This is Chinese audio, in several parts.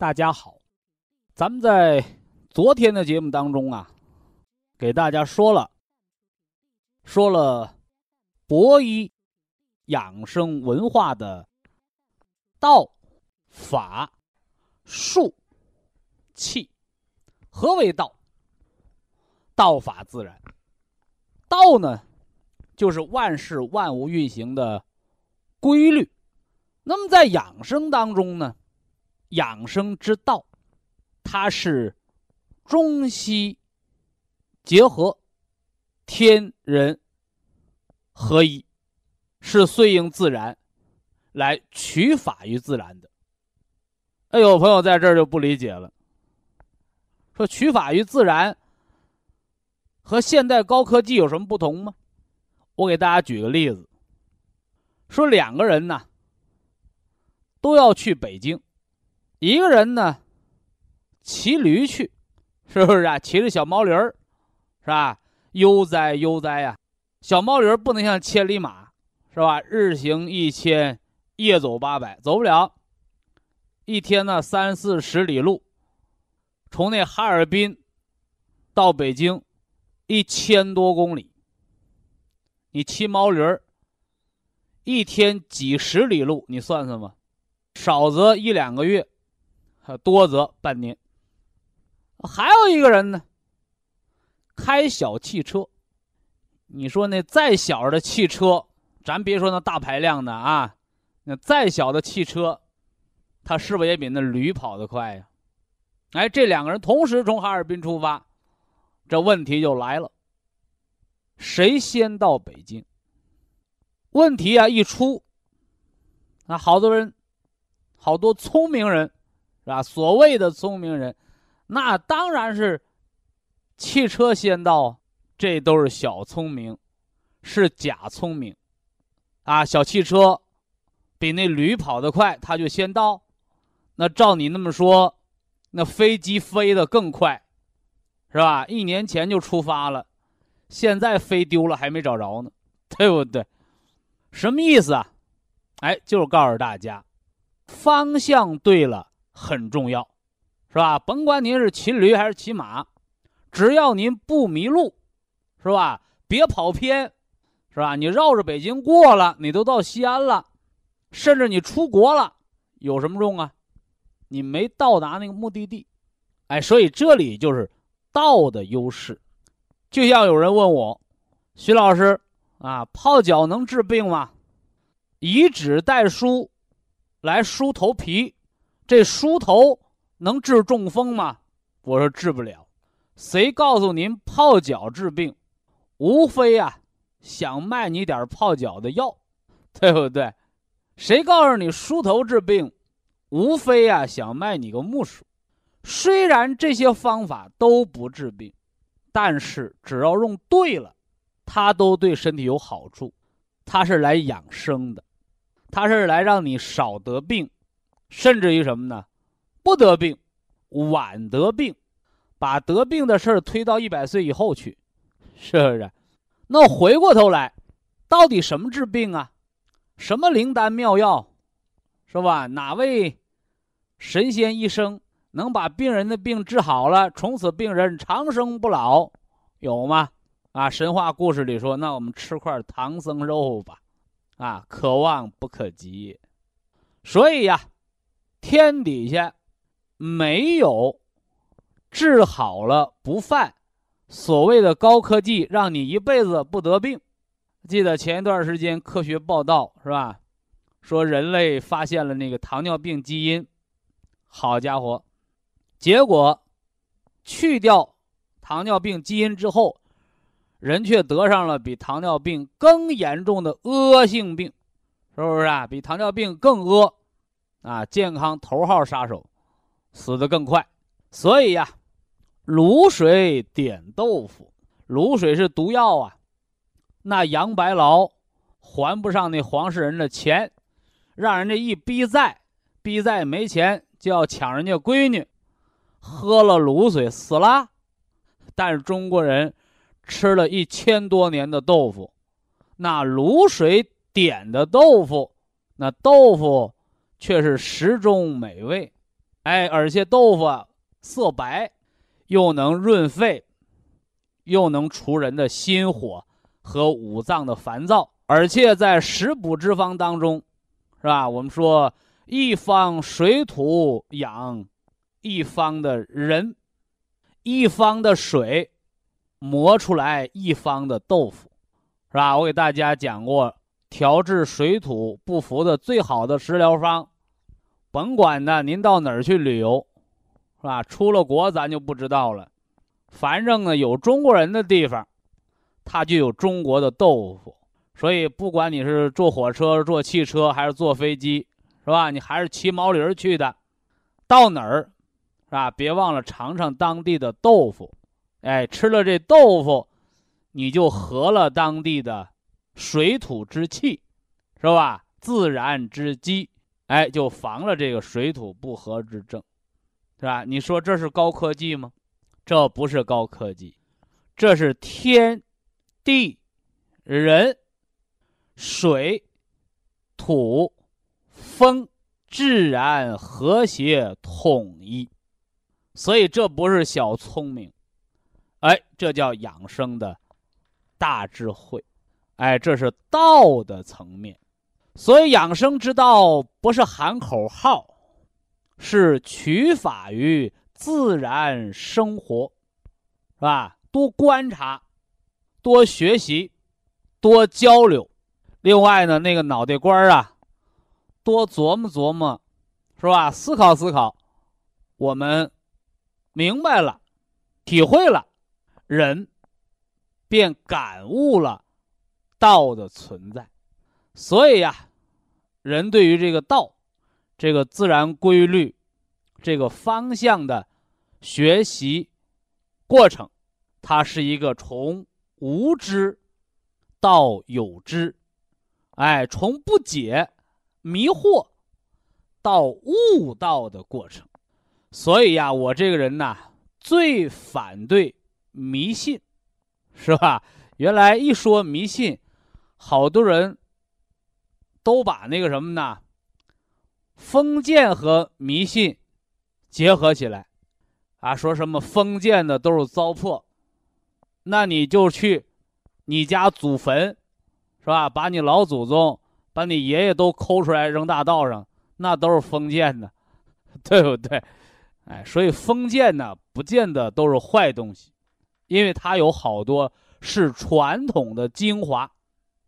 大家好，咱们在昨天的节目当中啊，给大家说了说了博医养生文化的道法术器。何为道？道法自然，道呢，就是万事万物运行的规律。那么在养生当中呢？养生之道，它是中西结合、天人合一，是顺应自然来取法于自然的。哎，有朋友在这儿就不理解了，说取法于自然和现代高科技有什么不同吗？我给大家举个例子，说两个人呢都要去北京。一个人呢，骑驴去，是不是啊？骑着小毛驴儿，是吧？悠哉悠哉呀！小毛驴儿不能像千里马，是吧？日行一千，夜走八百，走不了。一天呢，三四十里路，从那哈尔滨到北京，一千多公里。你骑毛驴儿，一天几十里路，你算算吧，少则一两个月。他多则半年。还有一个人呢，开小汽车。你说那再小的汽车，咱别说那大排量的啊，那再小的汽车，它是不是也比那驴跑得快呀？哎，这两个人同时从哈尔滨出发，这问题就来了：谁先到北京？问题啊一出，那好多人，好多聪明人。是吧？所谓的聪明人，那当然是汽车先到，这都是小聪明，是假聪明。啊，小汽车比那驴跑得快，它就先到。那照你那么说，那飞机飞得更快，是吧？一年前就出发了，现在飞丢了还没找着呢，对不对？什么意思啊？哎，就是告诉大家，方向对了。很重要，是吧？甭管您是骑驴还是骑马，只要您不迷路，是吧？别跑偏，是吧？你绕着北京过了，你都到西安了，甚至你出国了，有什么用啊？你没到达那个目的地，哎，所以这里就是道的优势。就像有人问我，徐老师啊，泡脚能治病吗？以纸代书，来梳头皮。这梳头能治中风吗？我说治不了。谁告诉您泡脚治病？无非啊，想卖你点泡脚的药，对不对？谁告诉你梳头治病？无非啊，想卖你个木梳。虽然这些方法都不治病，但是只要用对了，它都对身体有好处。它是来养生的，它是来让你少得病。甚至于什么呢？不得病，晚得病，把得病的事儿推到一百岁以后去，是不是？那回过头来，到底什么治病啊？什么灵丹妙药，是吧？哪位神仙医生能把病人的病治好了，从此病人长生不老？有吗？啊，神话故事里说，那我们吃块唐僧肉吧，啊，可望不可及。所以呀。天底下没有治好了不犯，所谓的高科技让你一辈子不得病。记得前一段时间科学报道是吧？说人类发现了那个糖尿病基因，好家伙，结果去掉糖尿病基因之后，人却得上了比糖尿病更严重的恶性病，是不是啊？比糖尿病更恶啊！健康头号杀手，死得更快。所以呀，卤水点豆腐，卤水是毒药啊！那杨白劳还不上那黄世仁的钱，让人家一逼债，逼债没钱就要抢人家闺女，喝了卤水死了。但是中国人吃了一千多年的豆腐，那卤水点的豆腐，那豆腐却是食中美味，哎，而且豆腐。色白，又能润肺，又能除人的心火和五脏的烦躁，而且在食补之方当中，是吧？我们说一方水土养一方的人，一方的水磨出来一方的豆腐，是吧？我给大家讲过调治水土不服的最好的食疗方，甭管呢，您到哪儿去旅游。是吧？出了国咱就不知道了。反正呢，有中国人的地方，它就有中国的豆腐。所以，不管你是坐火车、坐汽车还是坐飞机，是吧？你还是骑毛驴去的，到哪儿，是吧？别忘了尝尝当地的豆腐。哎，吃了这豆腐，你就合了当地的水土之气，是吧？自然之机，哎，就防了这个水土不和之症。是吧？你说这是高科技吗？这不是高科技，这是天、地、人、水、土、风自然和谐统一，所以这不是小聪明，哎，这叫养生的大智慧，哎，这是道的层面，所以养生之道不是喊口号。是取法于自然生活，是吧？多观察，多学习，多交流。另外呢，那个脑袋瓜啊，多琢磨琢磨，是吧？思考思考，我们明白了，体会了，人便感悟了道的存在。所以呀，人对于这个道。这个自然规律，这个方向的学习过程，它是一个从无知到有知，哎，从不解迷惑到悟道的过程。所以呀，我这个人呐，最反对迷信，是吧？原来一说迷信，好多人都把那个什么呢？封建和迷信结合起来，啊，说什么封建的都是糟粕，那你就去你家祖坟，是吧？把你老祖宗、把你爷爷都抠出来扔大道上，那都是封建的，对不对？哎，所以封建呢，不见得都是坏东西，因为它有好多是传统的精华。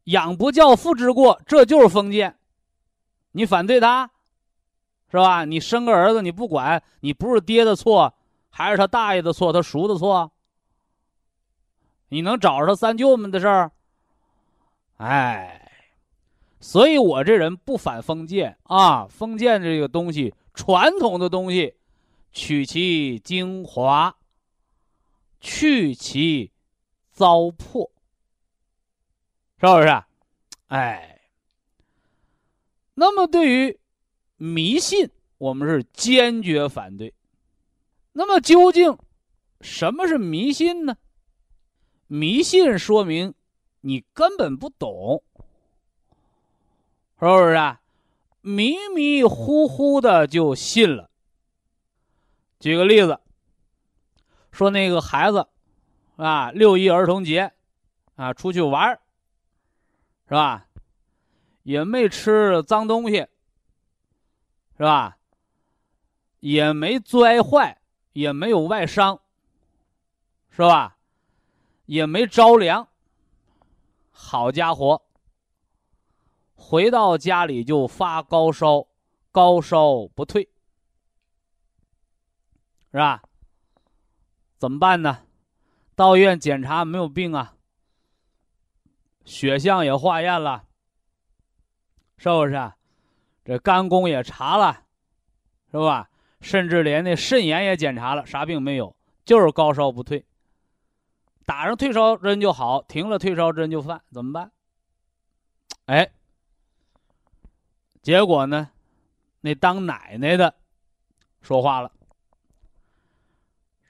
养不教，父之过，这就是封建。你反对他？是吧？你生个儿子，你不管，你不是爹的错，还是他大爷的错，他叔的错？你能找着他三舅们的事儿？哎，所以我这人不反封建啊，封建这个东西，传统的东西，取其精华，去其糟粕，是不是？哎，那么对于。迷信，我们是坚决反对。那么，究竟什么是迷信呢？迷信说明你根本不懂，是不是？迷迷糊糊的就信了。举个例子，说那个孩子啊，六一儿童节啊，出去玩是吧？也没吃脏东西。是吧？也没摔坏也没有外伤，是吧？也没着凉。好家伙，回到家里就发高烧，高烧不退，是吧？怎么办呢？到医院检查没有病啊，血象也化验了，是不是？啊这肝功也查了，是吧？甚至连那肾炎也检查了，啥病没有，就是高烧不退。打上退烧针就好，停了退烧针就犯，怎么办？哎，结果呢，那当奶奶的说话了，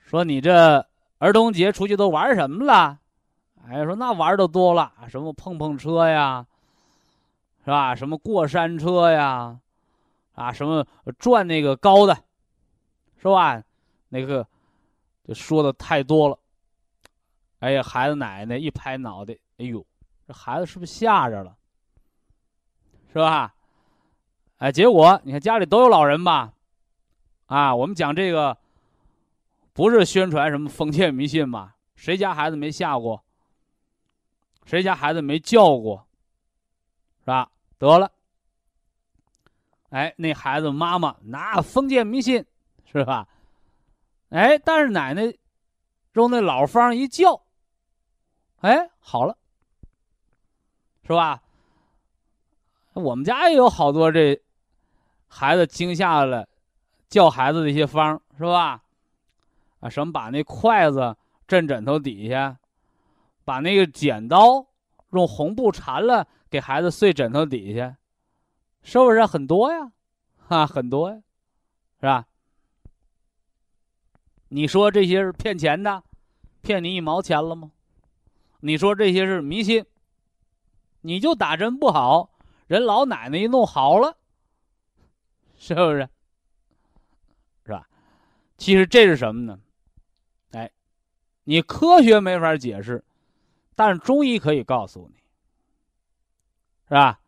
说你这儿童节出去都玩什么了？哎，说那玩的多了，什么碰碰车呀，是吧？什么过山车呀，啊，什么转那个高的。是吧？那个就说的太多了。哎呀，孩子奶奶一拍脑袋，哎呦，这孩子是不是吓着了？是吧？哎，结果你看家里都有老人吧？啊，我们讲这个不是宣传什么封建迷信吧？谁家孩子没吓过？谁家孩子没叫过？是吧？得了，哎，那孩子妈妈那封建迷信。是吧？哎，但是奶奶用那老方一叫，哎，好了，是吧？我们家也有好多这孩子惊吓了，叫孩子的一些方，是吧？啊，什么把那筷子枕枕头底下，把那个剪刀用红布缠了，给孩子睡枕头底下，是不是很多呀？哈，很多呀，是吧？你说这些是骗钱的，骗你一毛钱了吗？你说这些是迷信，你就打针不好，人老奶奶一弄好了，是不是？是吧？其实这是什么呢？哎，你科学没法解释，但是中医可以告诉你，是吧？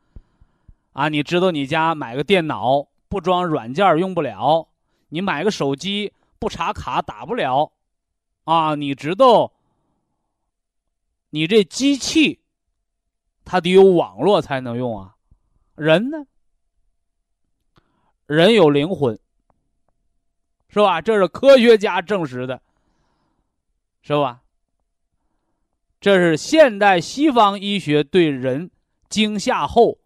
啊，你知道你家买个电脑不装软件用不了，你买个手机。不插卡打不了，啊！你知道，你这机器，它得有网络才能用啊。人呢？人有灵魂，是吧？这是科学家证实的，是吧？这是现代西方医学对人惊吓后，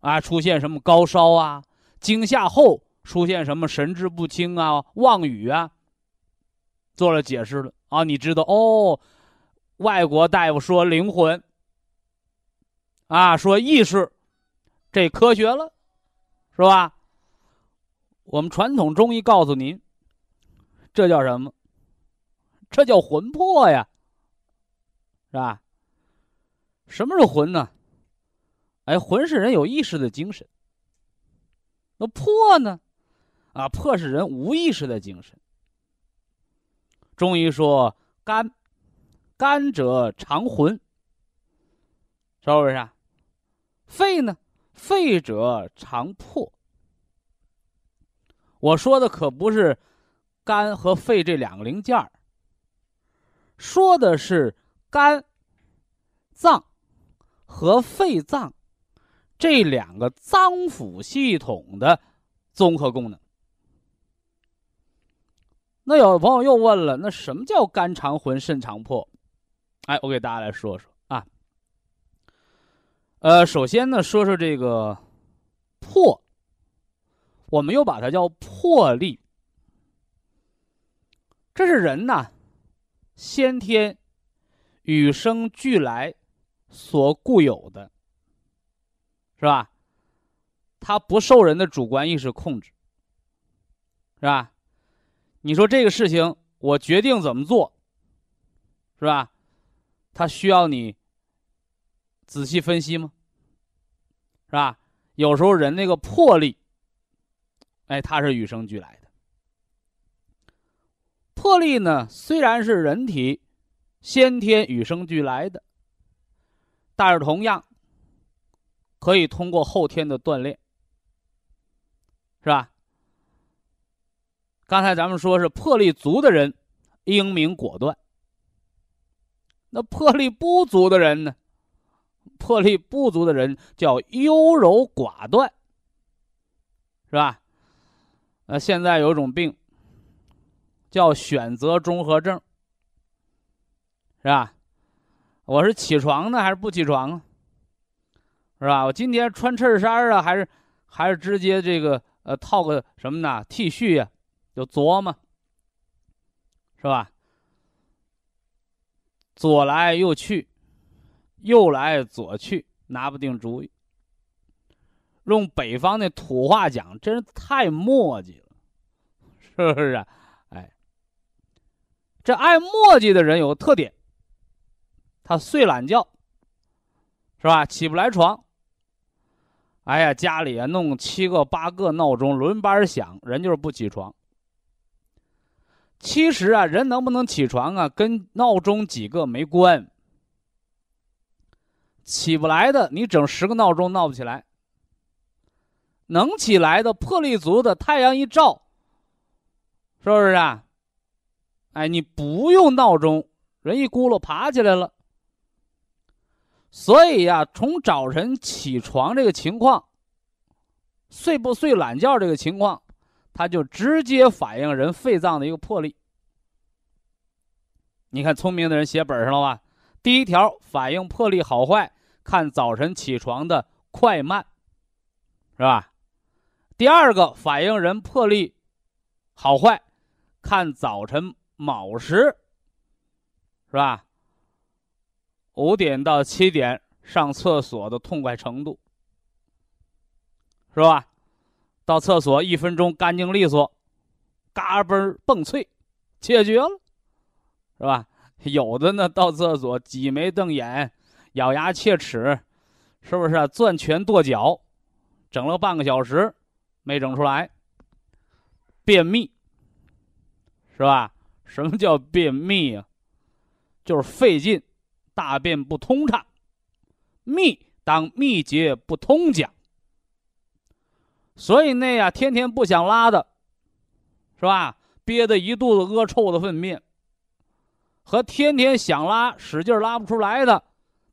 啊，出现什么高烧啊，惊吓后。出现什么神志不清啊、妄语啊，做了解释了啊？你知道哦？外国大夫说灵魂，啊，说意识，这科学了，是吧？我们传统中医告诉您，这叫什么？这叫魂魄呀，吧？什么是魂呢？哎，魂是人有意识的精神，那魄呢？啊，魄是人无意识的精神。中医说肝，肝者藏魂，是不是？啊？肺呢？肺者藏魄。我说的可不是肝和肺这两个零件儿，说的是肝脏和肺脏这两个脏腑系统的综合功能。那有朋友又问了，那什么叫肝藏魂，肾藏魄？哎，我给大家来说说啊。呃，首先呢，说说这个魄，我们又把它叫魄力，这是人呐，先天与生俱来所固有的，是吧？它不受人的主观意识控制，是吧？你说这个事情，我决定怎么做，是吧？他需要你仔细分析吗？是吧？有时候人那个魄力，哎，它是与生俱来的。魄力呢，虽然是人体先天与生俱来的，但是同样可以通过后天的锻炼，是吧？刚才咱们说是魄力足的人，英明果断。那魄力不足的人呢？魄力不足的人叫优柔寡断，是吧？那现在有一种病叫选择综合症，是吧？我是起床呢，还是不起床啊？是吧？我今天穿衬衫啊，还是还是直接这个呃套个什么呢？T 恤呀，就琢磨，是吧？左来右去，右来左去，拿不定主意。用北方那土话讲，真是太磨叽了，是不是啊？哎，这爱磨叽的人有个特点，他睡懒觉，是吧？起不来床。哎呀，家里啊弄七个八个闹钟轮班响，人就是不起床。其实啊，人能不能起床啊，跟闹钟几个没关。起不来的，你整十个闹钟闹不起来。能起来的，魄力足的，太阳一照，是不是啊？哎，你不用闹钟，人一咕噜爬起来了。所以呀，从早晨起床这个情况，睡不睡懒觉这个情况。它就直接反映人肺脏的一个魄力。你看，聪明的人写本上了吧？第一条反映魄力好坏，看早晨起床的快慢，是吧？第二个反映人魄力好坏，看早晨卯时，是吧？五点到七点上厕所的痛快程度，是吧？到厕所一分钟干净利索，嘎嘣蹦脆，解决了，是吧？有的呢，到厕所挤眉瞪眼，咬牙切齿，是不是？攥拳跺脚，整了半个小时没整出来，便秘，是吧？什么叫便秘啊？就是费劲，大便不通畅，秘当秘结不通讲。所以那呀，天天不想拉的，是吧？憋得一肚子恶臭的粪便，和天天想拉使劲拉不出来的，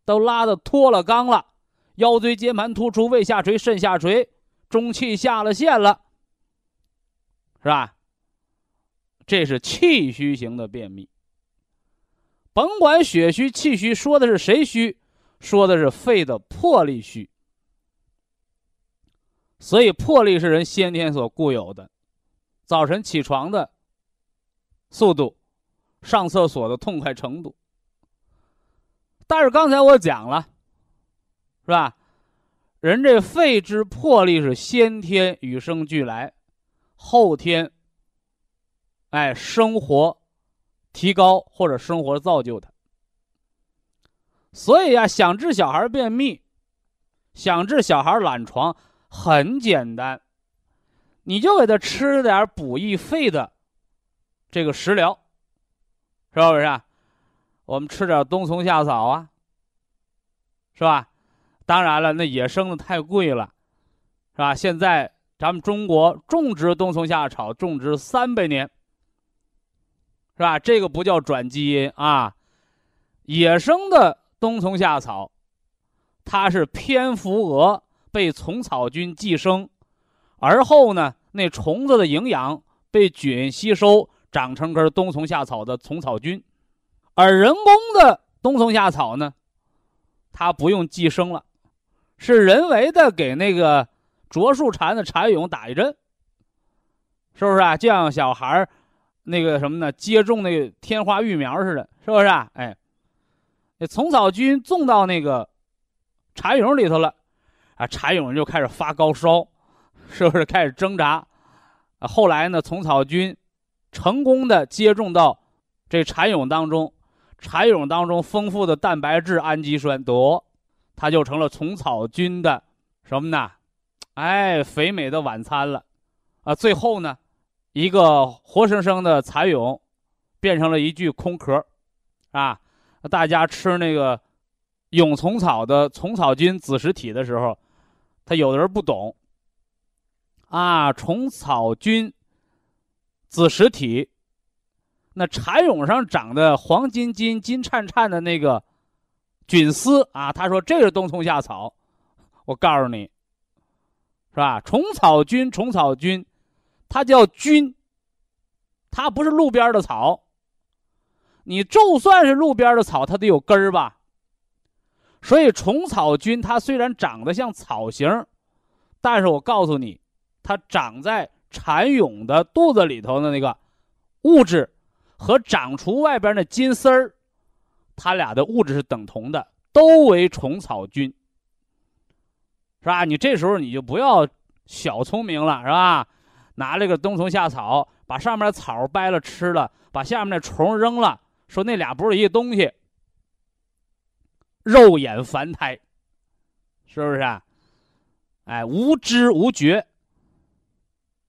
都拉的脱了肛了，腰椎间盘突出，胃下垂，肾下垂，中气下了线了，是吧？这是气虚型的便秘。甭管血虚、气虚，说的是谁虚？说的是肺的魄力虚。所以，魄力是人先天所固有的，早晨起床的速度，上厕所的痛快程度。但是刚才我讲了，是吧？人这肺之魄力是先天与生俱来，后天，哎，生活提高或者生活造就他。所以呀，想治小孩便秘，想治小孩懒床。很简单，你就给他吃点补益肺的这个食疗，是不是？啊？我们吃点冬虫夏草啊，是吧？当然了，那野生的太贵了，是吧？现在咱们中国种植冬虫夏草种植三百年，是吧？这个不叫转基因啊，野生的冬虫夏草，它是蝙蝠蛾。被虫草菌寄生，而后呢，那虫子的营养被菌吸收，长成根冬虫夏草的虫草菌。而人工的冬虫夏草呢，它不用寄生了，是人为的给那个啄树蝉的蝉蛹打一针，是不是啊？就像小孩那个什么呢，接种那个天花育苗似的，是不是啊？哎，那虫草菌种到那个蚕蛹里头了。啊，蚕蛹就开始发高烧，是不是开始挣扎？后来呢，虫草菌成功的接种到这蚕蛹当中，蚕蛹当中丰富的蛋白质、氨基酸，得，它就成了虫草菌的什么呢？哎，肥美的晚餐了。啊，最后呢，一个活生生的蚕蛹变成了一具空壳，啊，大家吃那个蛹虫草的虫草菌子实体的时候。他有的人不懂，啊，虫草菌子实体，那蚕蛹上长的黄金金、金灿灿的那个菌丝啊，他说这是冬虫夏草。我告诉你，是吧？虫草菌，虫草菌，它叫菌，它不是路边的草。你就算是路边的草，它得有根儿吧？所以虫草菌它虽然长得像草形，但是我告诉你，它长在蚕蛹的肚子里头的那个物质，和长出外边的金丝儿，它俩的物质是等同的，都为虫草菌，是吧？你这时候你就不要小聪明了，是吧？拿这个冬虫夏草，把上面的草掰了吃了，把下面的虫扔了。说那俩不是一个东西，肉眼凡胎，是不是啊？哎，无知无觉，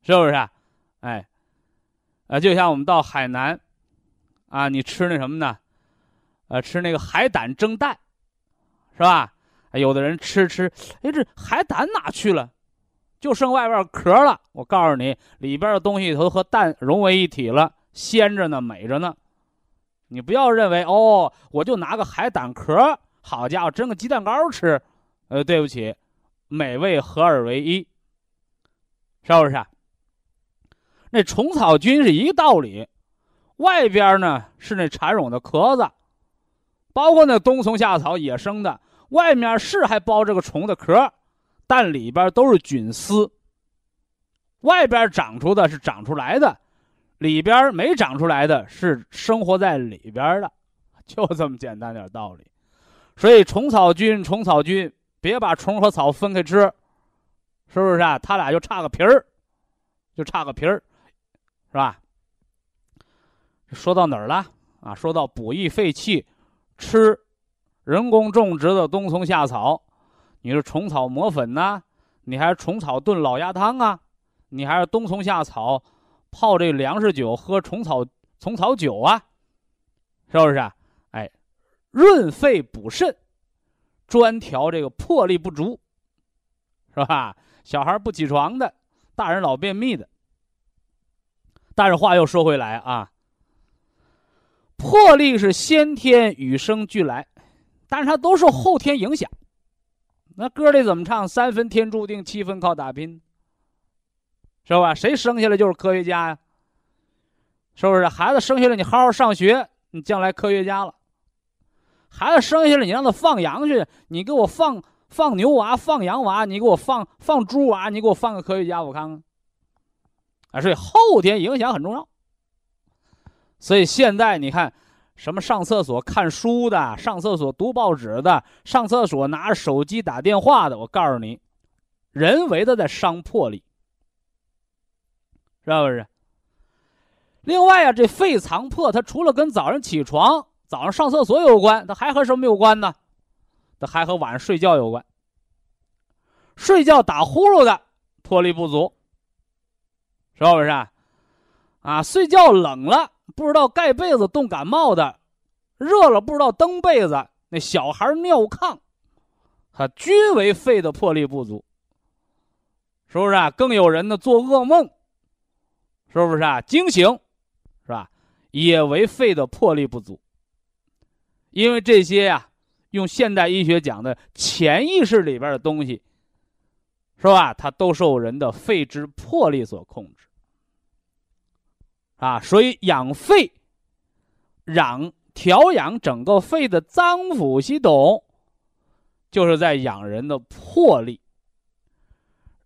是不是啊？哎，啊，就像我们到海南，啊，你吃那什么呢？呃，吃那个海胆蒸蛋，是吧？有的人吃吃，哎，这海胆哪去了？就剩外边壳了。我告诉你，里边的东西都和蛋融为一体了，鲜着呢，美着呢。你不要认为哦，我就拿个海胆壳，好家伙，蒸个鸡蛋糕吃，呃，对不起，美味合二为一，是不是？那虫草菌是一个道理，外边呢是那蚕蛹的壳子，包括那冬虫夏草野生的，外面是还包着个虫的壳，但里边都是菌丝，外边长出的是长出来的。里边没长出来的是生活在里边的，就这么简单点道理。所以虫草菌，虫草菌，别把虫和草分开吃，是不是啊？它俩就差个皮儿，就差个皮儿，是吧？说到哪儿了啊？说到补益肺气，吃人工种植的冬虫夏草，你是虫草磨粉呐？你还是虫草炖老鸭汤啊？你还是冬虫夏草？泡这粮食酒，喝虫草虫草酒啊，是不是啊？哎，润肺补肾，专调这个魄力不足，是吧？小孩不起床的，大人老便秘的。但是话又说回来啊，魄力是先天与生俱来，但是它都受后天影响。那歌里怎么唱？三分天注定，七分靠打拼。是吧？谁生下来就是科学家呀？是不是？孩子生下来你好好上学，你将来科学家了。孩子生下来你让他放羊去，你给我放放牛娃、放羊娃，你给我放放猪娃，你给我放个科学家，我看看。啊，所以后天影响很重要。所以现在你看，什么上厕所看书的，上厕所读报纸的，上厕所拿着手机打电话的，我告诉你，人为的在伤魄力。是不是？另外啊，这肺藏魄，它除了跟早上起床、早上上厕所有关，它还和什么有关呢？它还和晚上睡觉有关。睡觉打呼噜的，魄力不足，是不是？啊，睡觉冷了不知道盖被子冻感冒的，热了不知道蹬被子，那小孩尿炕，他均为肺的魄力不足，是不是？啊？更有人呢做噩梦。是不是啊？惊醒，是吧？也为肺的魄力不足。因为这些呀，用现代医学讲的潜意识里边的东西，是吧？它都受人的肺之魄力所控制。啊，所以养肺，养调养整个肺的脏腑系统，就是在养人的魄力。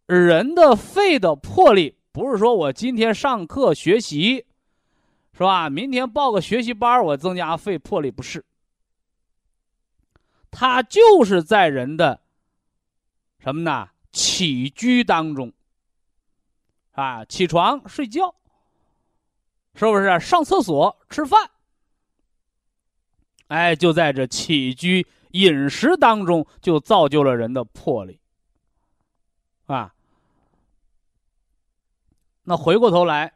人的肺的魄力。不是说我今天上课学习，是吧？明天报个学习班，我增加肺魄力不是。它就是在人的什么呢？起居当中，啊，起床睡觉，是不是？上厕所吃饭，哎，就在这起居饮食当中，就造就了人的魄力，啊。那回过头来，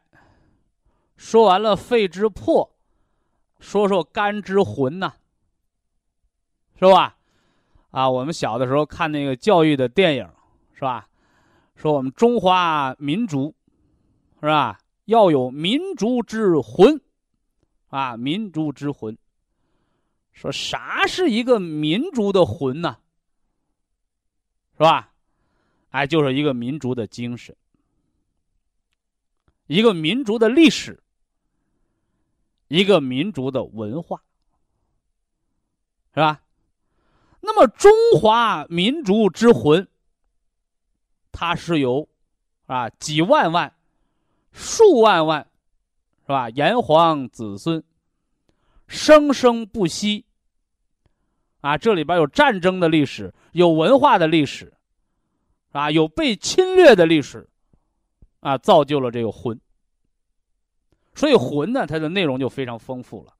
说完了肺之魄，说说肝之魂呐，是吧？啊，我们小的时候看那个教育的电影，是吧？说我们中华民族，是吧？要有民族之魂，啊，民族之魂。说啥是一个民族的魂呢？是吧？哎，就是一个民族的精神，一个民族的历史，一个民族的文化，是吧？那么中华民族之魂，它是由啊几万万、数万万，是吧？炎黄子孙，生生不息。啊，这里边有战争的历史，有文化的历史，啊，有被侵略的历史，啊，造就了这个魂。所以魂呢，它的内容就非常丰富了，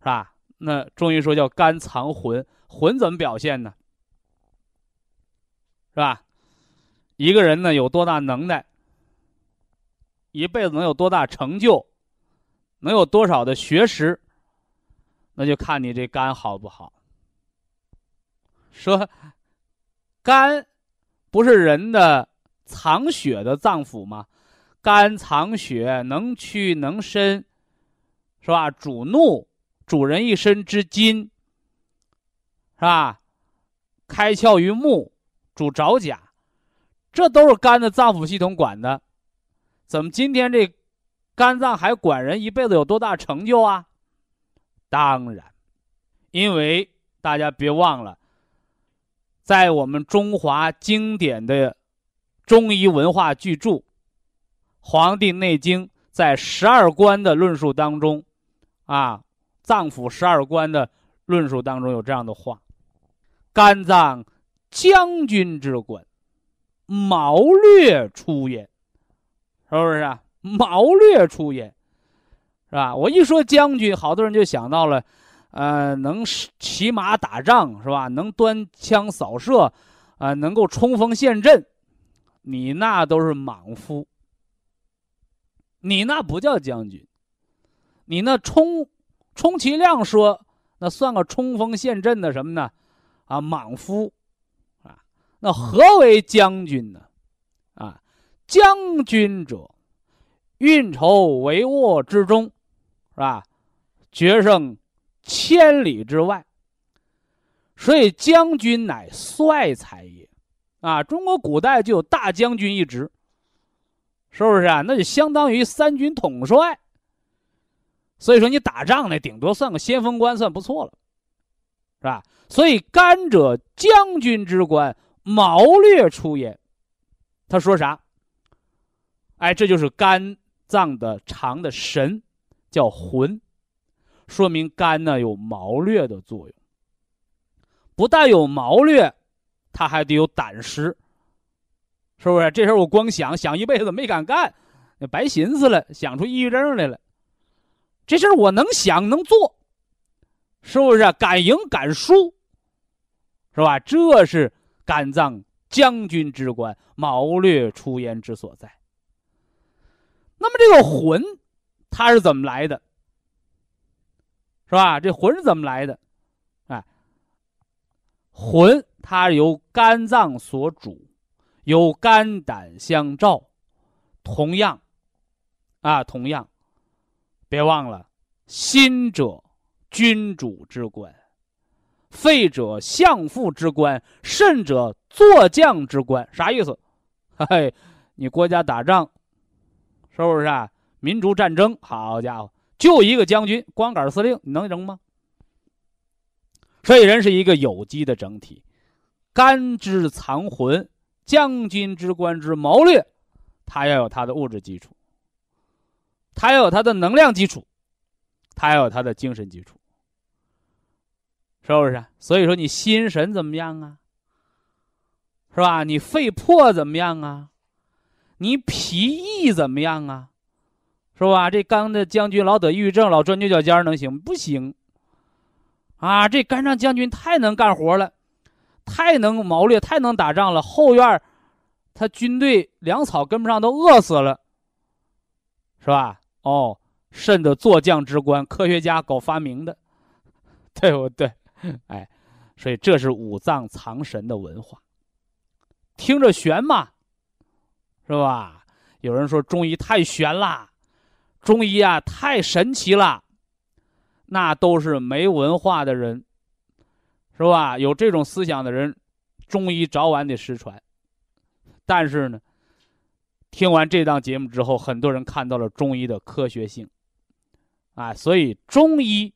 是吧？那中医说叫肝藏魂，魂怎么表现呢？是吧？一个人呢有多大能耐，一辈子能有多大成就，能有多少的学识？那就看你这肝好不好。说，肝不是人的藏血的脏腑吗？肝藏血，能屈能伸，是吧？主怒，主人一身之筋，是吧？开窍于目，主爪甲，这都是肝的脏腑系统管的。怎么今天这肝脏还管人一辈子有多大成就啊？当然，因为大家别忘了，在我们中华经典的中医文化巨著《黄帝内经》在十二关的论述当中，啊，脏腑十二关的论述当中有这样的话：肝脏将军之官，谋略出焉，是不是啊？谋略出焉。是吧？我一说将军，好多人就想到了，呃，能骑马打仗，是吧？能端枪扫射，啊，能够冲锋陷阵。你那都是莽夫，你那不叫将军，你那充充其量说，那算个冲锋陷阵的什么呢？啊，莽夫，啊，那何为将军呢？将军者，运筹帷幄之中。是吧？决胜千里之外，所以将军乃帅才也。啊，中国古代就有大将军一职，是不是啊？那就相当于三军统帅。所以说，你打仗呢，顶多算个先锋官，算不错了，是吧？所以，甘者将军之官，谋略出焉。他说啥？哎，这就是肝脏的肠的神。叫魂，说明肝呢有谋略的作用。不但有谋略，他还得有胆识，是不是？这事儿我光想想一辈子没敢干，那白寻思了，想出抑郁症来了。这事儿我能想能做，是不是？敢赢敢输，是吧？这是肝脏将军之官，谋略出焉之所在。那么这个魂。它是怎么来的？是吧？这魂是怎么来的？哎，魂它由肝脏所主，由肝胆相照。同样，啊，同样，别忘了，心者君主之官，肺者相父之官，肾者坐将之官。啥意思？嘿，你国家打仗，是不是啊？民族战争，好家伙，就一个将军，光杆司令，你能赢吗？所以人是一个有机的整体，肝之藏魂，将军之官之谋略，他要有他的物质基础，他要有他的能量基础，他要有他的精神基础，是不是？所以说你心神怎么样啊？是吧？你肺魄怎么样啊？你脾意怎么样啊？是吧？这刚的将军老得抑郁症，老钻牛角尖，能行不行？啊，这肝脏将军太能干活了，太能谋略，太能打仗了。后院他军队粮草跟不上，都饿死了，是吧？哦，肾的坐将之官，科学家搞发明的，对不对？哎，所以这是五脏藏神的文化，听着玄嘛，是吧？有人说中医太玄啦，中医啊太神奇了，那都是没文化的人，是吧？有这种思想的人，中医早晚得失传。但是呢，听完这档节目之后，很多人看到了中医的科学性，啊，所以中医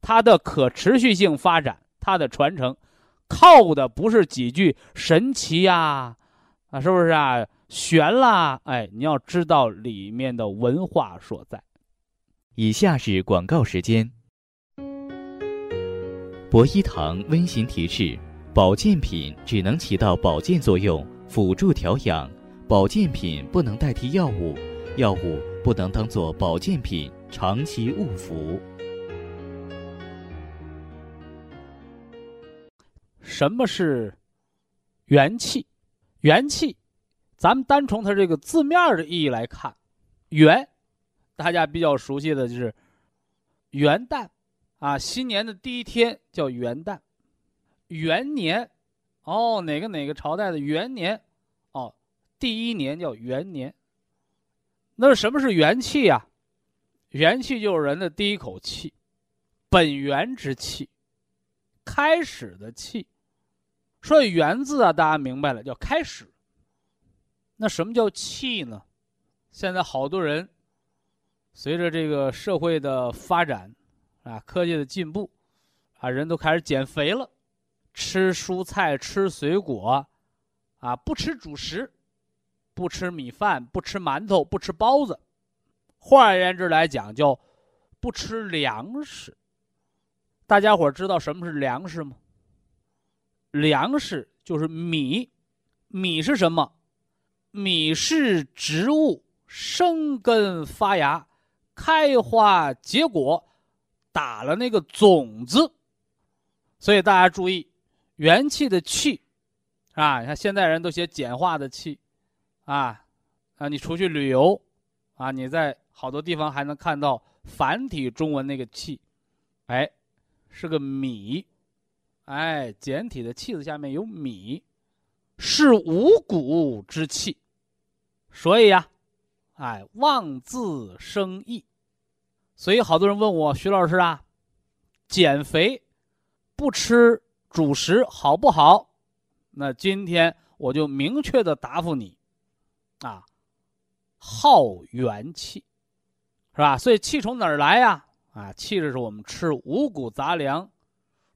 它的可持续性发展，它的传承，靠的不是几句神奇呀，啊，是不是啊？悬啦！哎，你要知道里面的文化所在。以下是广告时间。博一堂温馨提示：保健品只能起到保健作用，辅助调养；保健品不能代替药物，药物不能当做保健品长期误服。什么是元气？元气。咱们单从它这个字面的意义来看，元，大家比较熟悉的就是元旦，啊，新年的第一天叫元旦，元年，哦，哪个哪个朝代的元年，哦，第一年叫元年。那什么是元气呀？元气就是人的第一口气，本源之气，开始的气。说“元”字啊，大家明白了，叫开始。那什么叫气呢？现在好多人随着这个社会的发展啊，科技的进步啊，人都开始减肥了，吃蔬菜，吃水果，啊，不吃主食，不吃米饭，不吃馒头，不吃包子。换而言之来讲，叫不吃粮食。大家伙知道什么是粮食吗？粮食就是米，米是什么？米是植物生根发芽、开花结果，打了那个种子。所以大家注意，元气的气，啊，你看现代人都写简化的气，啊，啊，你出去旅游，啊，你在好多地方还能看到繁体中文那个气，哎，是个米，哎，简体的气字下面有米，是五谷之气。所以呀，哎，望字生义，所以好多人问我徐老师啊，减肥不吃主食好不好？那今天我就明确的答复你，啊，耗元气，是吧？所以气从哪儿来呀？啊，气是我们吃五谷杂粮，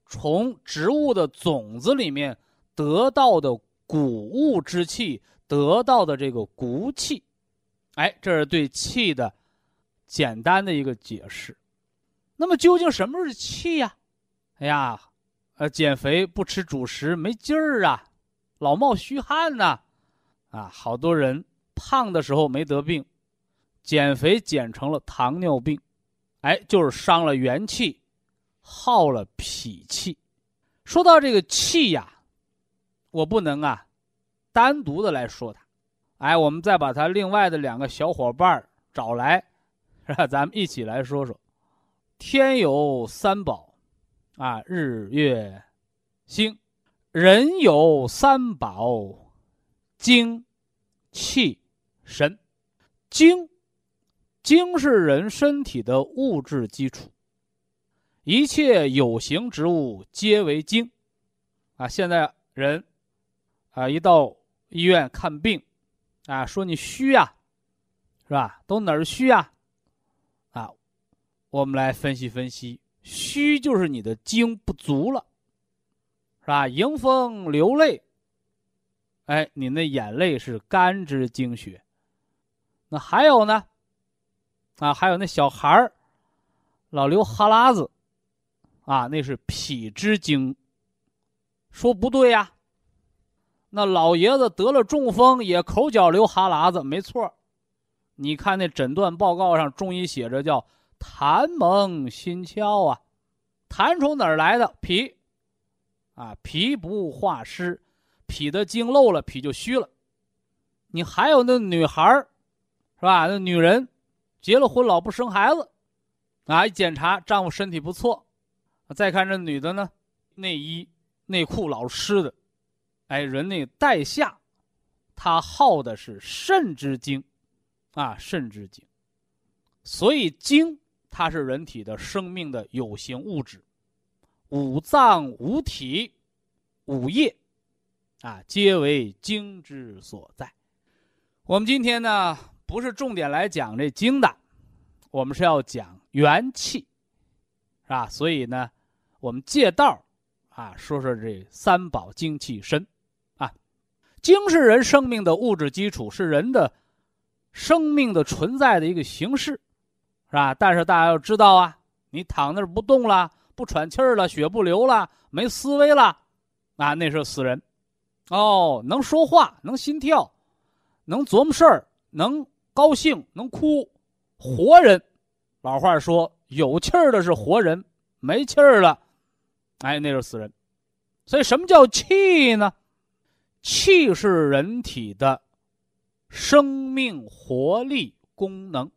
从植物的种子里面得到的谷物之气。得到的这个骨气，哎，这是对气的简单的一个解释。那么究竟什么是气呀？哎呀，呃，减肥不吃主食没劲儿啊，老冒虚汗呐，啊，好多人胖的时候没得病，减肥减成了糖尿病，哎，就是伤了元气，耗了脾气。说到这个气呀，我不能啊。单独的来说它，哎，我们再把它另外的两个小伙伴找来，是吧？咱们一起来说说，天有三宝，啊，日月星；人有三宝，精气神。精，精是人身体的物质基础，一切有形之物皆为精。啊，现在人，啊，一到。医院看病，啊，说你虚呀，是吧？都哪儿虚呀？啊，我们来分析分析，虚就是你的精不足了，是吧？迎风流泪，哎，你那眼泪是肝之精血。那还有呢？啊，还有那小孩儿老流哈喇子，啊，那是脾之精。说不对呀。那老爷子得了中风也口角流哈喇子，没错你看那诊断报告上，中医写着叫痰蒙心窍啊，痰从哪儿来的？脾，啊，脾不化湿，脾的经漏了，脾就虚了。你还有那女孩，是吧？那女人结了婚老不生孩子，啊，一检查丈夫身体不错，再看这女的呢，内衣内裤老湿的。哎，人那带下，它耗的是肾之精，啊，肾之精。所以精它是人体的生命的有形物质，五脏五体、五液，啊，皆为精之所在。我们今天呢，不是重点来讲这精的，我们是要讲元气，是吧？所以呢，我们借道啊，说说这三宝精气神，精是人生命的物质基础，是人的生命的存在的一个形式，是吧？但是大家要知道啊，你躺那儿不动了，不喘气儿了，血不流了，没思维了，啊，那是死人。哦，能说话，能心跳。能琢磨事儿，能高兴，能哭，活人。老话说，有气儿的是活人，没气儿了，哎，那是死人。所以，什么叫气呢？气是人体的生命活力功能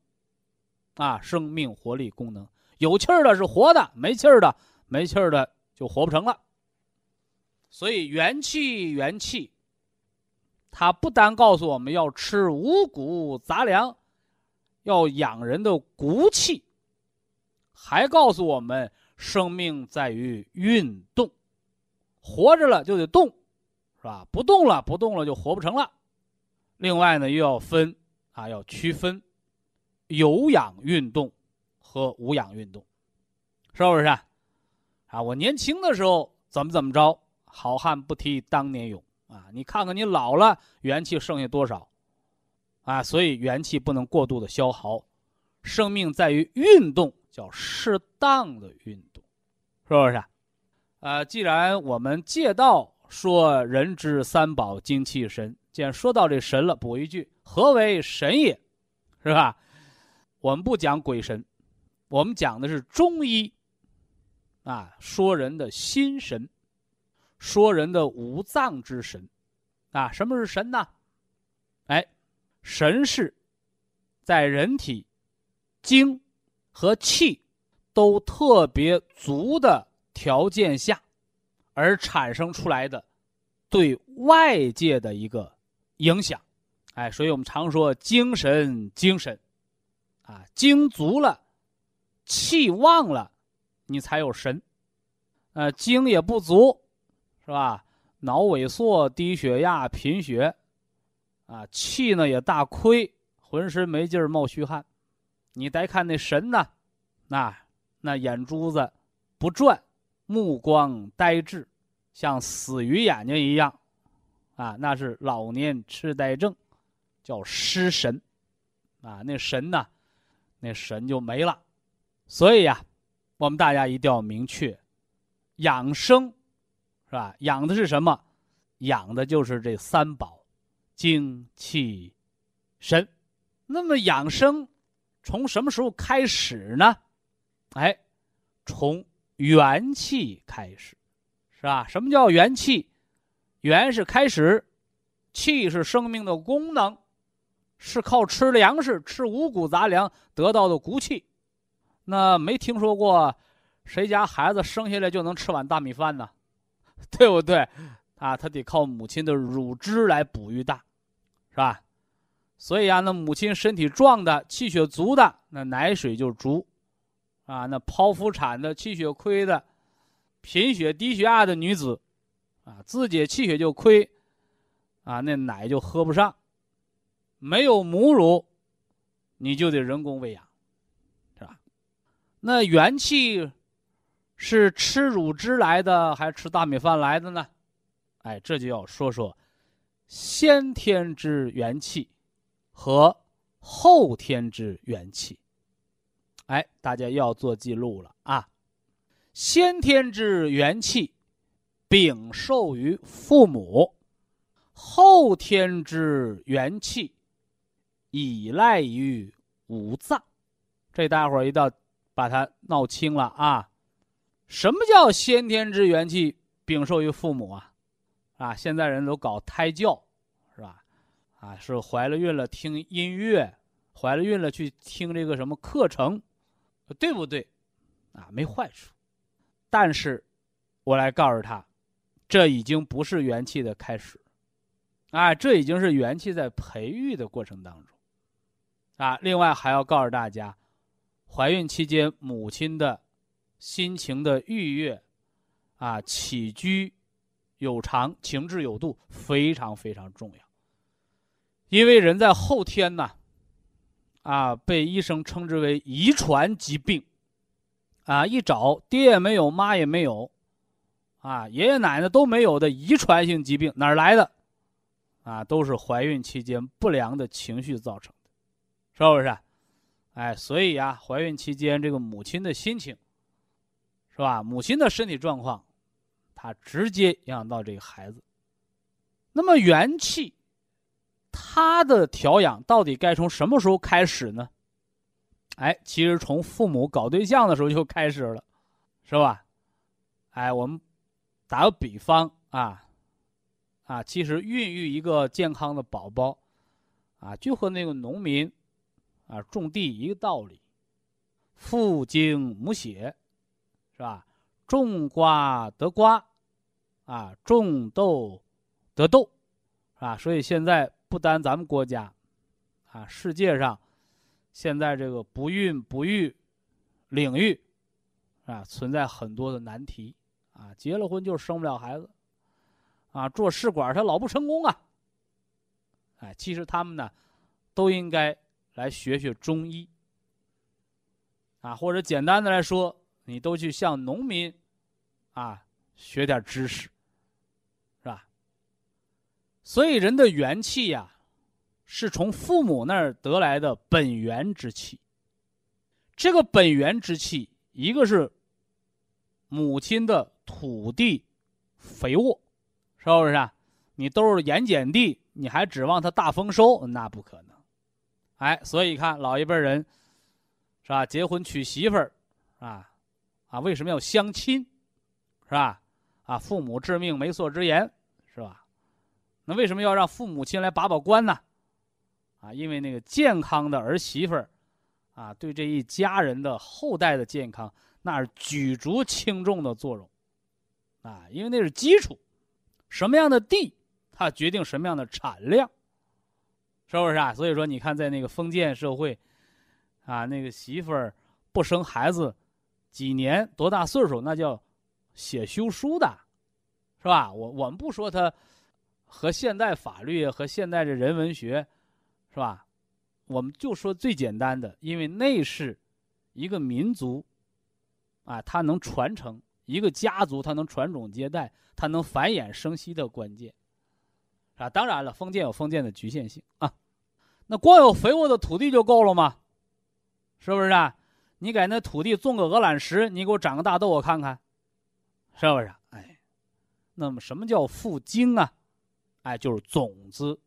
啊，生命活力功能。有气儿的是活的，没气儿的，没气儿的就活不成了。所以，元气，元气。它不单告诉我们要吃五谷杂粮，要养人的骨气，还告诉我们生命在于运动，活着了就得动，是吧？不动了，不动了就活不成了。另外呢，又要分啊，要区分有氧运动和无氧运动，是不是？啊，我年轻的时候怎么怎么着，好汉不提当年勇。啊，你看看你老了，元气剩下多少？啊，所以元气不能过度的消耗，生命在于运动，叫适当的运动，是不是？呃，既然我们借道说人之三宝精气神，既然说到这神了，补一句：何为神也？是吧？我们不讲鬼神，我们讲的是中医，啊，说人的心神。说人的五脏之神，啊，什么是神呢？哎，神是，在人体精和气都特别足的条件下，而产生出来的对外界的一个影响。哎，所以我们常说精神，精神，啊，精足了，气旺了，你才有神。呃，精也不足。是吧？脑萎缩、低血压、贫血，啊，气呢也大亏，浑身没劲儿、冒虚汗。你再看那神呢，那那眼珠子不转，目光呆滞，像死鱼眼睛一样，啊，那是老年痴呆症，叫失神，啊，那神呢，那神就没了。所以呀，我们大家一定要明确，养生。是吧？养的是什么？养的就是这三宝，精气神。那么养生从什么时候开始呢？哎，从元气开始，是吧？什么叫元气？元是开始，气是生命的功能，是靠吃粮食、吃五谷杂粮得到的骨气。那没听说过谁家孩子生下来就能吃碗大米饭呢？对不对？啊，他得靠母亲的乳汁来哺育大，是吧？所以啊，那母亲身体壮的、气血足的，那奶水就足，啊，那剖腹产的、气血亏的、贫血低血压的女子，啊，自己气血就亏，啊，那奶就喝不上，没有母乳，你就得人工喂养，是吧？那元气。是吃乳汁来的，还是吃大米饭来的呢？哎，这就要说说先天之元气和后天之元气。哎，大家要做记录了啊！先天之元气禀受于父母，后天之元气依赖于五脏。这大伙儿一定要把它闹清了啊！什么叫先天之元气禀受于父母啊？啊，现在人都搞胎教，是吧？啊，是怀了孕了听音乐，怀了孕了去听这个什么课程，对不对？啊，没坏处。但是，我来告诉他，这已经不是元气的开始，啊，这已经是元气在培育的过程当中。啊，另外还要告诉大家，怀孕期间母亲的心情的愉悦，啊，起居有常，情志有度，非常非常重要。因为人在后天呢，啊，被医生称之为遗传疾病，啊，一找爹也没有，妈也没有，啊，爷爷奶奶都没有的遗传性疾病哪儿来的？啊，都是怀孕期间不良的情绪造成的，是不是？哎，所以啊，怀孕期间这个母亲的心情，是吧？母亲的身体状况，它直接影响到这个孩子。那么元气，他的调养到底该从什么时候开始呢？哎，其实从父母搞对象的时候就开始了，是吧？哎，我们打个比方啊。啊，其实孕育一个健康的宝宝，啊，就和那个农民，啊，种地一个道理，父精母血，是吧？种瓜得瓜，啊，种豆得豆，啊，所以现在不单咱们国家，啊，世界上，现在这个不孕不育领域，啊，存在很多的难题，啊，结了婚就生不了孩子。啊，做试管他老不成功啊！哎，其实他们呢，都应该来学学中医。啊，或者简单的来说，你都去向农民，啊，学点知识，所以人的元气呀，是从父母那儿得来的本源之气。这个本源之气，一个是母亲的土地肥沃。是不是啊？你都是盐碱地，你还指望它大丰收？那不可能。哎，所以看老一辈人，是吧？结婚娶媳妇儿，啊，啊，为什么要相亲？是吧？啊，父母之命，媒妁之言，是吧？那为什么要让父母亲来把把关呢？啊，因为那个健康的儿媳妇儿，啊，对这一家人的后代的健康，那是举足轻重的作用，啊，因为那是基础。什么样的地，它决定什么样的产量，是不是啊？所以说，你看，在那个封建社会，啊，那个媳妇儿不生孩子，几年多大岁数，那叫写休书的，是吧？我我们不说他和现代法律和现代的人文学，是吧？我们就说最简单的，因为那是一个民族，啊，它能传承。一个家族，它能传种接代，它能繁衍生息的关键，啊，当然了，封建有封建的局限性啊。那光有肥沃的土地就够了吗？是不是啊？你给那土地种个鹅卵石，你给我长个大豆我看看，是不是？哎，那么什么叫复精啊？哎，就是种子，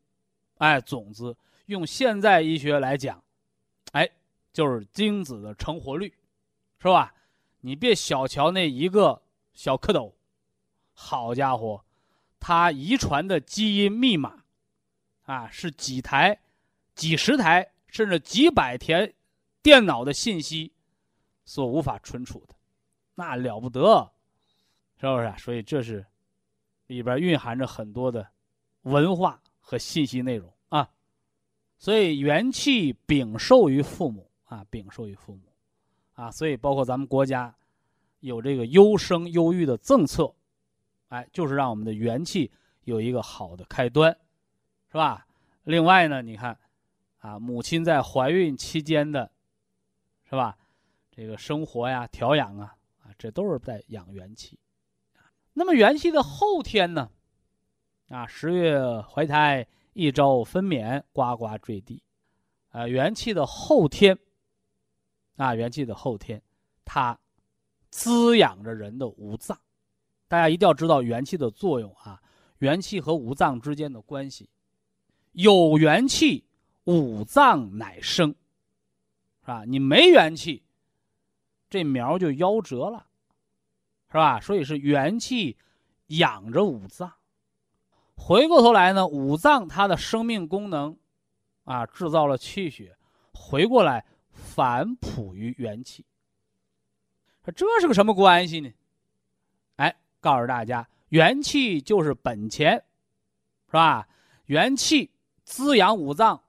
哎，种子用现在医学来讲，哎，就是精子的成活率，是吧？你别小瞧那一个小蝌蚪，好家伙，它遗传的基因密码，啊，是几台、几十台甚至几百台电脑的信息所无法存储的，那了不得，是不是？所以这是里边蕴含着很多的文化和信息内容啊。所以元气禀受于父母啊，禀受于父母。啊，所以包括咱们国家有这个优生优育的政策，哎，就是让我们的元气有一个好的开端，是吧？另外呢，你看，啊，母亲在怀孕期间的，是吧？这个生活呀、调养啊，啊，这都是在养元气。那么元气的后天呢？啊，十月怀胎，一朝分娩，呱呱坠地。啊，元气的后天。啊，元气的后天，它滋养着人的五脏。大家一定要知道元气的作用啊！元气和五脏之间的关系，有元气，五脏乃生，是吧？你没元气，这苗就夭折了，是吧？所以是元气养着五脏。回过头来呢，五脏它的生命功能，啊，制造了气血，回过来。反哺于元气，这是个什么关系呢？哎，告诉大家，元气就是本钱，是吧？元气滋养五脏，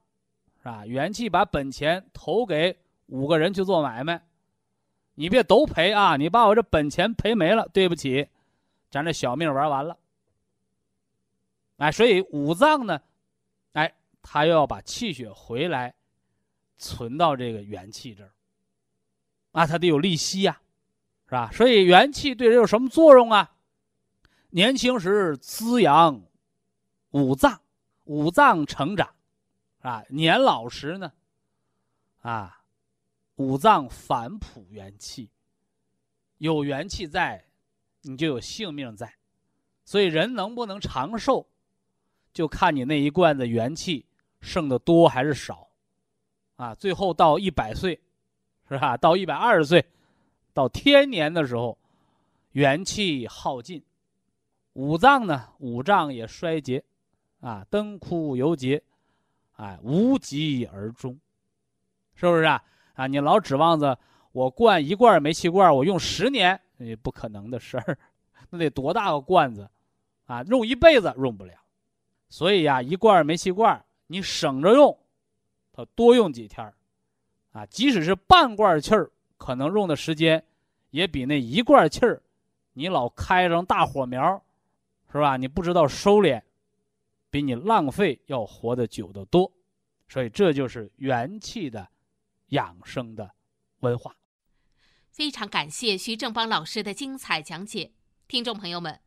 是吧？元气把本钱投给五个人去做买卖，你别都赔啊！你把我这本钱赔没了，对不起，咱这小命玩完了。哎，所以五脏呢，哎，他又要把气血回来，存到这个元气这儿，啊，他得有利息呀，是吧？所以元气对人有什么作用啊？年轻时滋养五脏，五脏成长，啊，年老时呢，啊，五脏反哺元气，有元气在，你就有性命在，所以人能不能长寿？就看你那一罐子元气剩的多还是少，啊，最后到一百岁，是吧？到一百二十岁，到天年的时候，元气耗尽，五脏呢，五脏也衰竭，啊，灯枯油竭，哎，无疾而终，是不是啊？啊，你老指望着我灌一罐煤气罐，我用十年，也不可能的事儿，那得多大个罐子，啊，用一辈子用不了。所以呀，一罐煤气罐你省着用，它多用几天啊，即使是半罐气儿，可能用的时间也比那一罐气儿，你老开上大火苗，是吧？你不知道收敛，比你浪费要活得久得多。所以这就是元气的养生的文化。非常感谢徐正邦老师的精彩讲解，听众朋友们。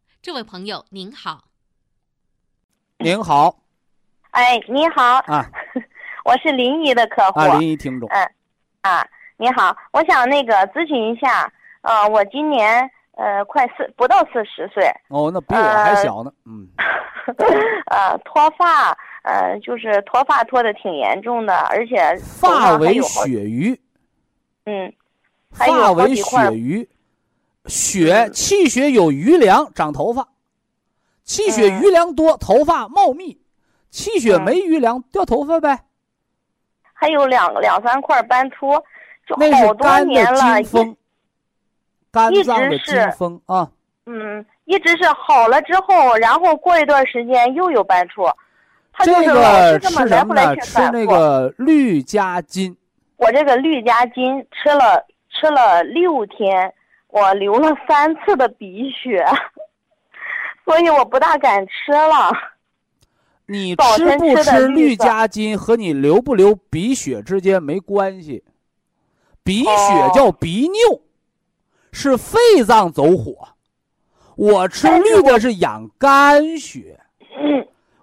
这位朋友您好，您好，哎，您好。啊，我是临沂的客户。啊，临沂听众，嗯，啊，您好，我想那个咨询一下，呃，我今年呃快四不到四十岁，哦，那比我还小呢，嗯，呃，脱发，呃，就是脱发脱的挺严重的，而且发为血瘀，嗯，发为血瘀。血气血有余粮长头发，气血余粮多头发茂密，气血没余粮掉头发呗。还有两两三块斑秃，就好多年了。肝脏的金风啊。嗯，一直是好了之后，然后过一段时间又有斑秃。这个吃什么呢？吃那个绿加金。我这个绿加金吃了吃了六天。我流了三次的鼻血，所以我不大敢吃了。你吃不吃绿加金和你流不流鼻血之间没关系。鼻血叫鼻衄，是肺脏走火。我吃绿的是养肝血，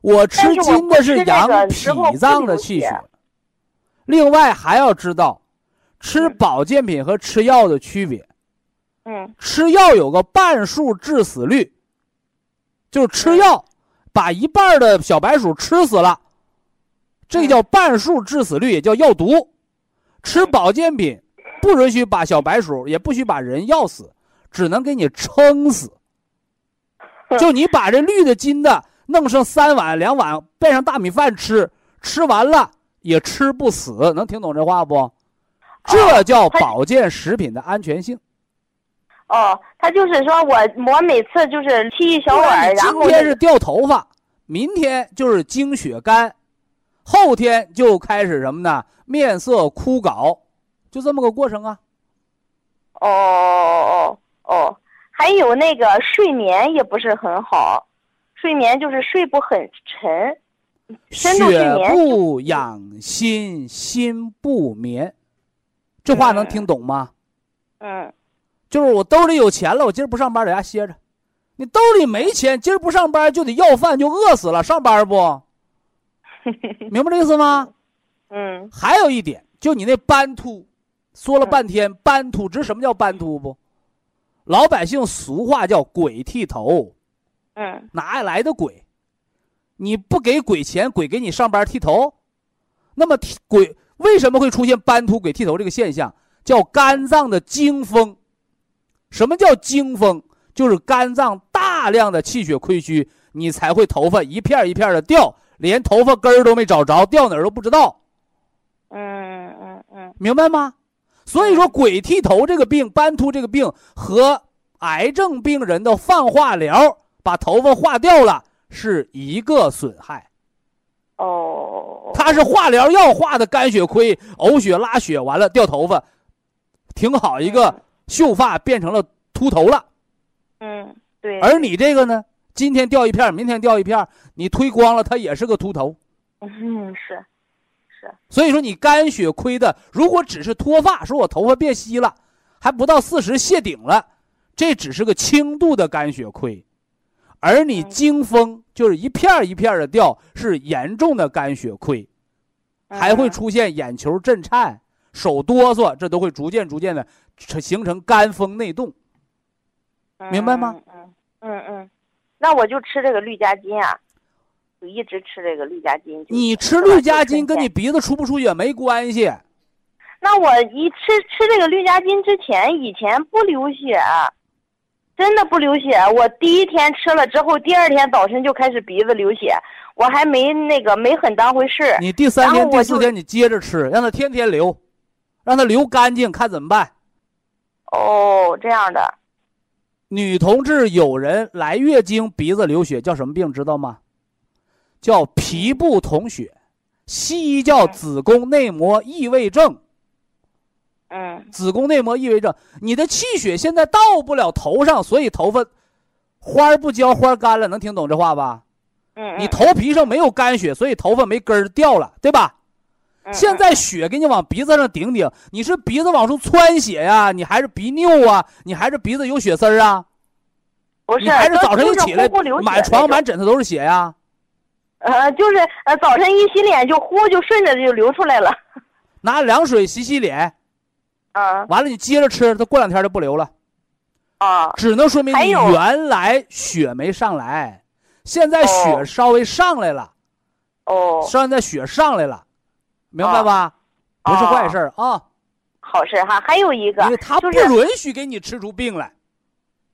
我吃金的是养脾脏的气血。另外还要知道，吃保健品和吃药的区别。嗯，吃药有个半数致死率，就是吃药把一半的小白鼠吃死了，这叫半数致死率，也叫药毒。吃保健品不允许把小白鼠，也不许把人药死，只能给你撑死。就你把这绿的金的弄上三碗两碗，拌上大米饭吃，吃完了也吃不死，能听懂这话不？这叫保健食品的安全性。哦，他就是说我我每次就是沏一小碗，然后今天是掉头发，明天就是经血干，后天就开始什么呢？面色枯槁，就这么个过程啊。哦哦哦哦，还有那个睡眠也不是很好，睡眠就是睡不很沉，深度睡眠。血不养心，心不眠，这话能听懂吗？嗯。就是我兜里有钱了，我今儿不上班，在家歇着。你兜里没钱，今儿不上班就得要饭，就饿死了。上班不？明白这意思吗？嗯。还有一点，就你那斑秃，说了半天斑秃，知什么叫斑秃不？老百姓俗话叫鬼剃头。嗯。哪来的鬼？你不给鬼钱，鬼给你上班剃头？那么鬼为什么会出现斑秃、鬼剃头这个现象？叫肝脏的经风。什么叫经风？就是肝脏大量的气血亏虚，你才会头发一片一片的掉，连头发根儿都没找着，掉哪儿都不知道。嗯嗯嗯，明白吗？所以说，鬼剃头这个病、斑秃这个病和癌症病人的放化疗把头发化掉了是一个损害。哦，他是化疗药化的肝血亏、呕血拉血，完了掉头发，挺好一个秀发变成了秃头了。嗯，对。而你这个呢，今天掉一片，明天掉一片，你推光了，它也是个秃头。嗯，是，是。所以说你肝血亏的，如果只是脱发，说我头发变稀了，还不到四十谢顶了，这只是个轻度的肝血亏。而你经风就是一片一片的掉，是严重的肝血亏，还会出现眼球震颤、手哆嗦，这都会逐渐逐渐的形成肝风内动。明白吗？嗯嗯嗯，那我就吃这个绿加金啊，就一直吃这个绿加金。你吃绿加金跟你鼻子出不出血没关系。那我一吃吃这个绿加金之前，以前不流血，真的不流血。我第一天吃了之后，第二天早晨就开始鼻子流血，我还没那个没很当回事。你第三天、第四天你接着吃，让它天天流，让它流干净，看怎么办。哦，这样的。女同志有人来月经鼻子流血，叫什么病？知道吗？叫皮部统血，西医叫子宫内膜异位症。嗯，子宫内膜异位症，你的气血现在到不了头上，所以头发花不焦，花干了，能听懂这话吧？嗯，你头皮上没有干血，所以头发没根儿掉了，对吧？现在血给你往鼻子上顶顶，你是鼻子往出窜血呀？你还是鼻拗啊？你还是鼻子有血丝儿啊？不是，还是早晨一起来满床满枕头都是血呀？呃，就是呃，早晨一洗脸就呼就顺着就流出来了。拿凉水洗洗脸，啊，完了你接着吃，它过两天就不流了。啊，只能说明你原来血没上来，现在血稍微上来了。哦，现在血上来了。明白吧？不是坏事啊，好事哈。还有一个，因为他不允许给你吃出病来。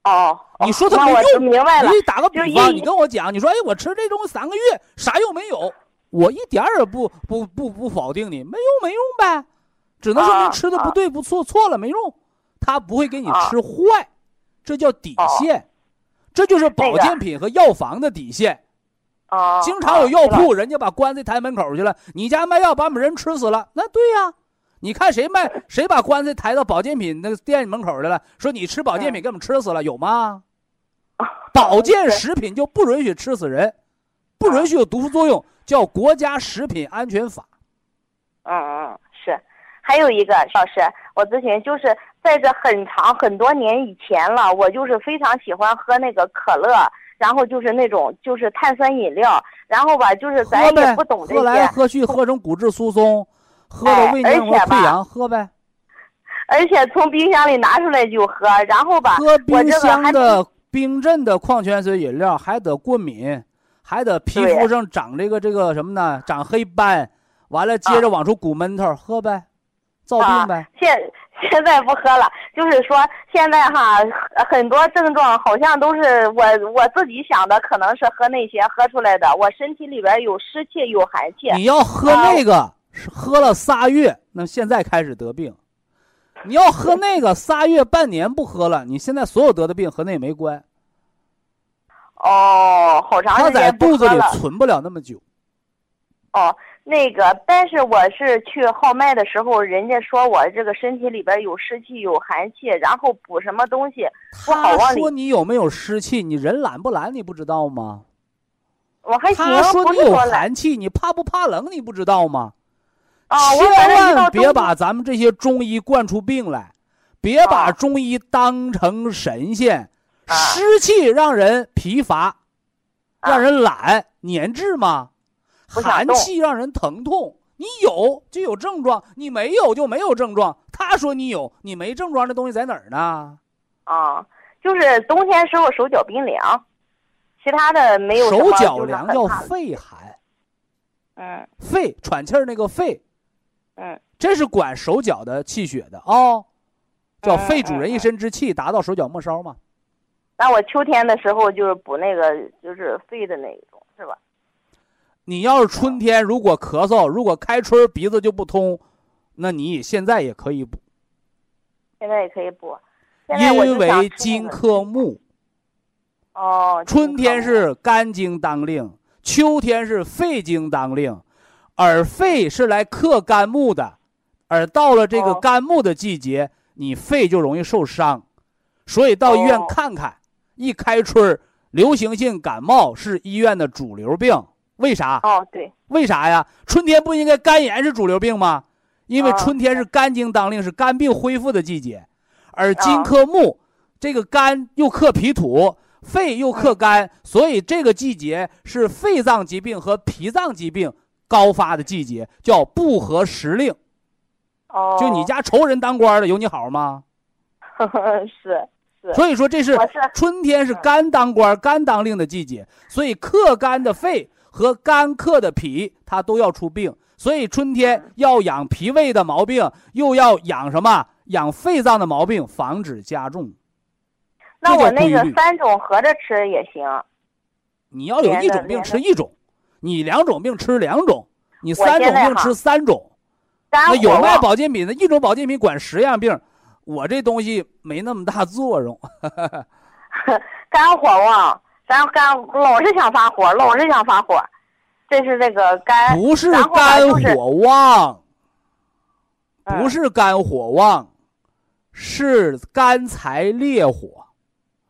哦，你说他没用，明白了。你打个比方，你跟我讲，你说，哎，我吃这东西三个月，啥用没有？我一点也不不不不否定你，没用没用呗，只能说明吃的不对不错错了没用。他不会给你吃坏，这叫底线，这就是保健品和药房的底线。经常有药铺，人家把棺材抬门口去了。你家卖药把我们人吃死了，那对呀？你看谁卖谁把棺材抬到保健品那个店门口去了？说你吃保健品给我们吃死了，有吗？保健食品就不允许吃死人，不允许有毒副作用，叫《国家食品安全法》。嗯嗯，是。还有一个老师，我咨询就是在这很长很多年以前了，我就是非常喜欢喝那个可乐。然后就是那种就是碳酸饮料，然后吧就是咱也不懂这些，喝来喝去喝成骨质疏松，喝的胃黏膜溃疡，喝呗。而且从冰箱里拿出来就喝，然后吧，喝冰箱的冰镇的矿泉水饮料还得过敏，还得皮肤上长这个这个什么呢？长黑斑，完了接着往出鼓闷头，喝呗，造病呗。现现在不喝了，就是说现在哈很多症状好像都是我我自己想的，可能是喝那些喝出来的。我身体里边有湿气，有寒气。你要喝那个，是喝了仨月，那现在开始得病。你要喝那个仨月半年不喝了，你现在所有得的病和那也没关。哦，好长时间他在肚子里存不了那么久。哦。那个，但是我是去号脉的时候，人家说我这个身体里边有湿气、有寒气，然后补什么东西不好他说你有没有湿气？你人懒不懒？你不知道吗？我还行。他说你有寒气，你怕不怕冷？你不知道吗？啊！千万别把咱们这些中医惯出病来，别把中医当成神仙。湿气让人疲乏，让人懒，粘滞吗？寒气让人疼痛，你有就有症状，你没有就没有症状。他说你有，你没症状，这东西在哪儿呢？啊，就是冬天时候手脚冰凉，其他的没有。手脚凉叫肺寒。嗯肺喘气儿那个肺，嗯这是管手脚的气血的哦，叫嗯肺主人一嗯身之气，达到手脚末梢嘛。那我秋天的时候就是补那个就是肺的那一种，是吧？你要是春天如果咳嗽，如果开春鼻子就不通，那你现在也可以补，现在也可以补。因为金那个克木，哦，春天是肝经当令，秋天是肺经当令，而肺是来克肝木的，而到了这个哦。肝木的季节，你肺就容易受伤，所以到医院哦。看看。一开春儿，流行性感冒是医院的主流病，为啥？哦，对，为啥呀？春天不应该肝炎是主流病吗？因为啊春天是肝经当令，是肝病恢复的季节，而金啊克木，这个肝又克脾土，肺又克肝，所以这个季节是肺脏疾病和脾脏疾病高发的季节，叫不合时令。哦，就你家仇人当官的，有你好吗？是是，所以说这是春天是肝当官、肝当令的季节，所以克肝的肺和肝克的脾，它都要出病。所以春天要养脾胃的毛病，又要养什么？养肺脏的毛病，防止加重。那我那个三种合着吃也行。你要有一种病吃一种，你两种病吃两种，你三种病吃三种。那有卖旺保健品的，一种保健品管十样病，我这东西没那么大作用。肝火旺，咱干老是想发火，老是想发火，这是这个肝不是肝就是火旺，嗯不是肝火旺，是干柴烈火。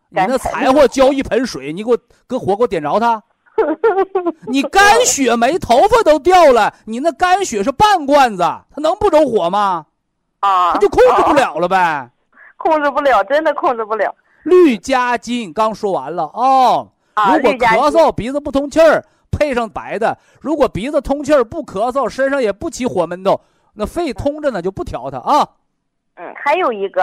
你那干柴火浇一盆水，你给我搁火给我点着它。你肝血没，头发都掉了，你那肝血是半罐子，它能不着火吗？啊，它就控制不啊，了了呗。控制不了，真的控制不了氯加金刚说完了哦。啊。如果咳嗽、鼻子不通气儿，配上白的；如果鼻子通气儿、不咳嗽、身上也不起火闷痘，那肺通着呢，就不调它啊。嗯，还有一个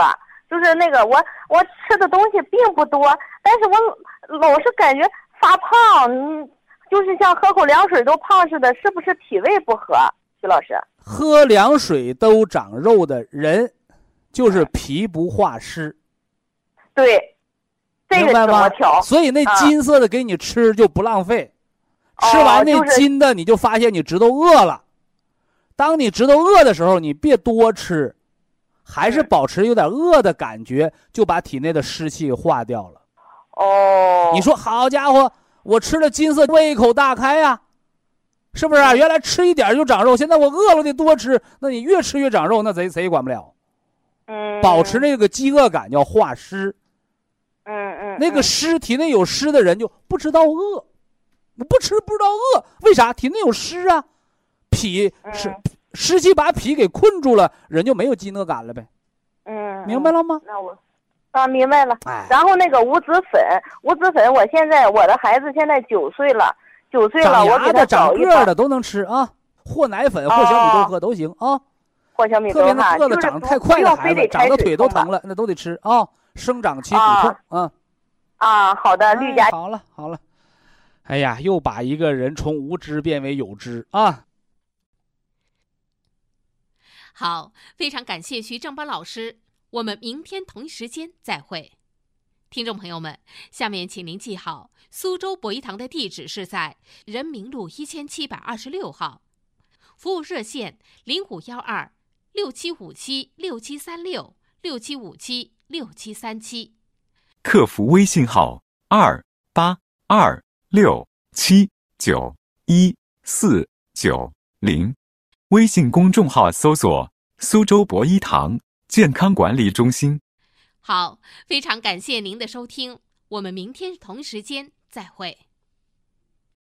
就是那个我我吃的东西并不多，但是我老是感觉发胖，嗯，就是像喝口凉水都胖似的，是不是脾胃不和？徐老师，喝凉水都长肉的人，就是脾不化湿，对，这个明白吗怎么调？？所以那啊金色的给你吃就不浪费，哦吃完那金的你就发现你知道饿了。当你知道饿的时候，你别多吃，还是嗯保持有点饿的感觉，就把体内的湿气化掉了。哦，你说好家伙，我吃了金色，胃口大开呀、是不是、啊？原来吃一点就长肉，现在我饿了得多吃，那你越吃越长肉，那谁谁也管不了。嗯，保持那个饥饿感叫化湿，嗯嗯那个嗯湿体内有湿的人就不知道饿，我不吃不知道饿，为啥？体内有湿啊，脾是嗯湿气把脾给困住了，人就没有饥饿感了呗，嗯，明白了吗？那我啊明白了。哎，然后那个五子粉，五子粉，我现在我的孩子现在九岁了，九岁了，我给他、长个儿的都能吃啊，和奶粉或小米豆哦喝都行啊。或小米特别那个子就是长得太快的孩子，长得腿都疼了，那都得吃啊。生长期骨啊痛，嗯，啊。好的，绿加哎好了好了，哎呀，又把一个人从无知变为有知啊。好，非常感谢徐正邦老师，我们明天同一时间再会。听众朋友们，下面请您记好，苏州博一堂的地址是在人民路一千七百二十六号，服务热线零五幺二六七五七六七三六六七五七六七三七。客服微信号二八二六七九一四九零，微信公众号搜索“苏州博一堂健康管理中心”。好，非常感谢您的收听，我们明天同时间再会。